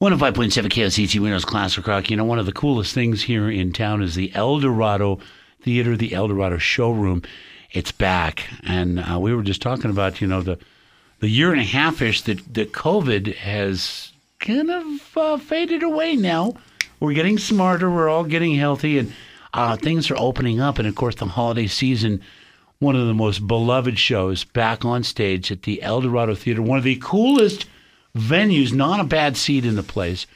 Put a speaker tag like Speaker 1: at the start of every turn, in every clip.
Speaker 1: 105.7 KSET Windows Classic Rock. You know, one of the coolest things here in town is the Eldorado Theater, the Eldorado Showroom. It's back. And uh, we were just talking about, you know, the, the year and a half ish that, that COVID has kind of uh, faded away now. We're getting smarter, we're all getting healthy, and uh, things are opening up. And of course, the holiday season, one of the most beloved shows back on stage at the Eldorado Theater, one of the coolest venues, not a bad seat in the place,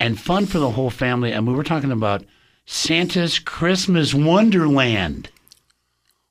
Speaker 1: and fun for the whole family. And we were talking about Santa's Christmas Wonderland.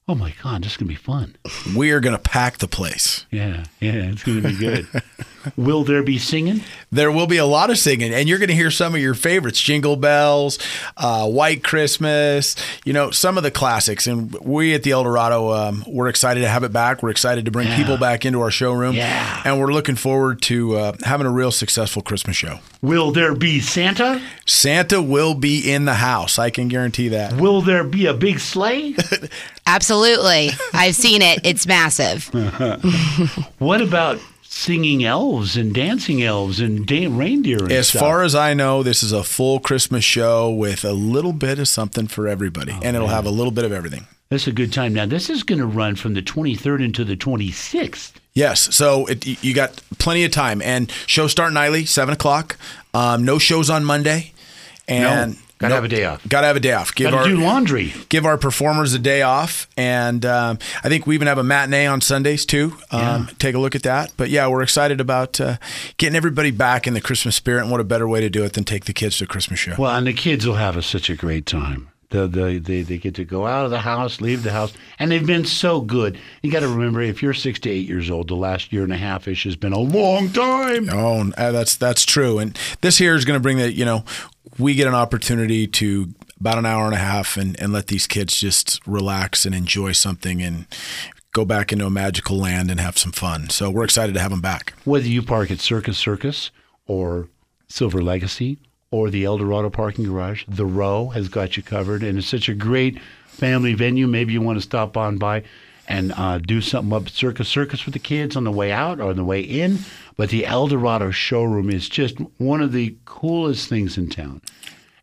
Speaker 1: Oh my God, this is going to be fun.
Speaker 2: We are going to pack the place.
Speaker 1: Yeah, yeah, it's going to be good. Will there be singing?
Speaker 2: There will be a lot of singing, and you're going to hear some of your favorites Jingle Bells, uh, White Christmas, you know, some of the classics. And we at the Eldorado, um, we're excited to have it back. We're excited to bring
Speaker 1: Yeah.
Speaker 2: people back into our showroom.
Speaker 1: Yeah.
Speaker 2: And we're looking forward to uh, having a real successful Christmas show.
Speaker 1: Will there be Santa?
Speaker 2: Santa will be in the house. I can guarantee that.
Speaker 1: Will there be a big sleigh?
Speaker 3: Absolutely. I've seen it. It's massive.
Speaker 1: what about singing elves and dancing elves and da- reindeer and
Speaker 2: As
Speaker 1: stuff?
Speaker 2: far as I know, this is a full Christmas show with a little bit of something for everybody,
Speaker 1: Oh,
Speaker 2: and it'll have a little bit of everything.
Speaker 1: This is a good time. Now, this is going to run from the 23rd into the 26th.
Speaker 2: Yes, so it, you got plenty of time, and show start nightly, seven o'clock. Um, no shows on Monday, and
Speaker 1: No, gotta have a day off.
Speaker 2: Got to have a day off. Give
Speaker 1: Got
Speaker 2: our
Speaker 1: do laundry.
Speaker 2: give our performers a day off, and um, I think we even have a matinee on Sundays too. Um, Take a look at that. But yeah, we're excited about uh, getting everybody back in the Christmas spirit, and what a better way to do it than take the kids to a Christmas show.
Speaker 1: Well, and the kids will have a, such a great time. The, the, they, they get to go out of the house, leave the house, and they've been so good. You got to remember, if you're six to eight years old, the last year and a half ish has been a long time.
Speaker 2: Oh, uh, that's that's true. And this here is going to bring the you know we get an opportunity to about an hour and a half and, and let these kids just relax and enjoy something and go back into a magical land and have some fun. So we're excited to have them back.
Speaker 1: Whether you park at Circus Circus or Silver Legacy or the Eldorado parking garage, the Row has got you covered, and it's such a great family venue. Maybe you want to stop on by and uh, do something up at Circus Circus with the kids on the way out or on the way in. But the Eldorado showroom is just one of the coolest things in town.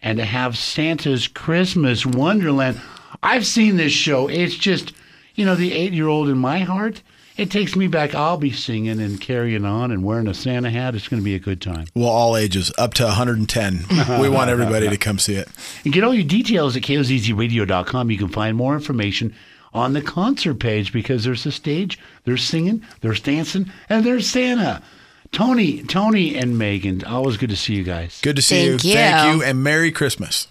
Speaker 1: And to have Santa's Christmas Wonderland, I've seen this show. It's just, you know, the eight year old in my heart. It takes me back. I'll be singing and carrying on and wearing a Santa hat. It's going to be a good time.
Speaker 2: Well, all ages up to 110. we want everybody to come see it.
Speaker 1: And get all your details at kozzradio.com. You can find more information on the concert page because there's a stage, there's singing, there's dancing, and there's Santa. Tony, Tony, and Megan, always good to see you guys.
Speaker 2: Good to see
Speaker 3: Thank
Speaker 2: you.
Speaker 3: you.
Speaker 2: Thank you, and Merry Christmas.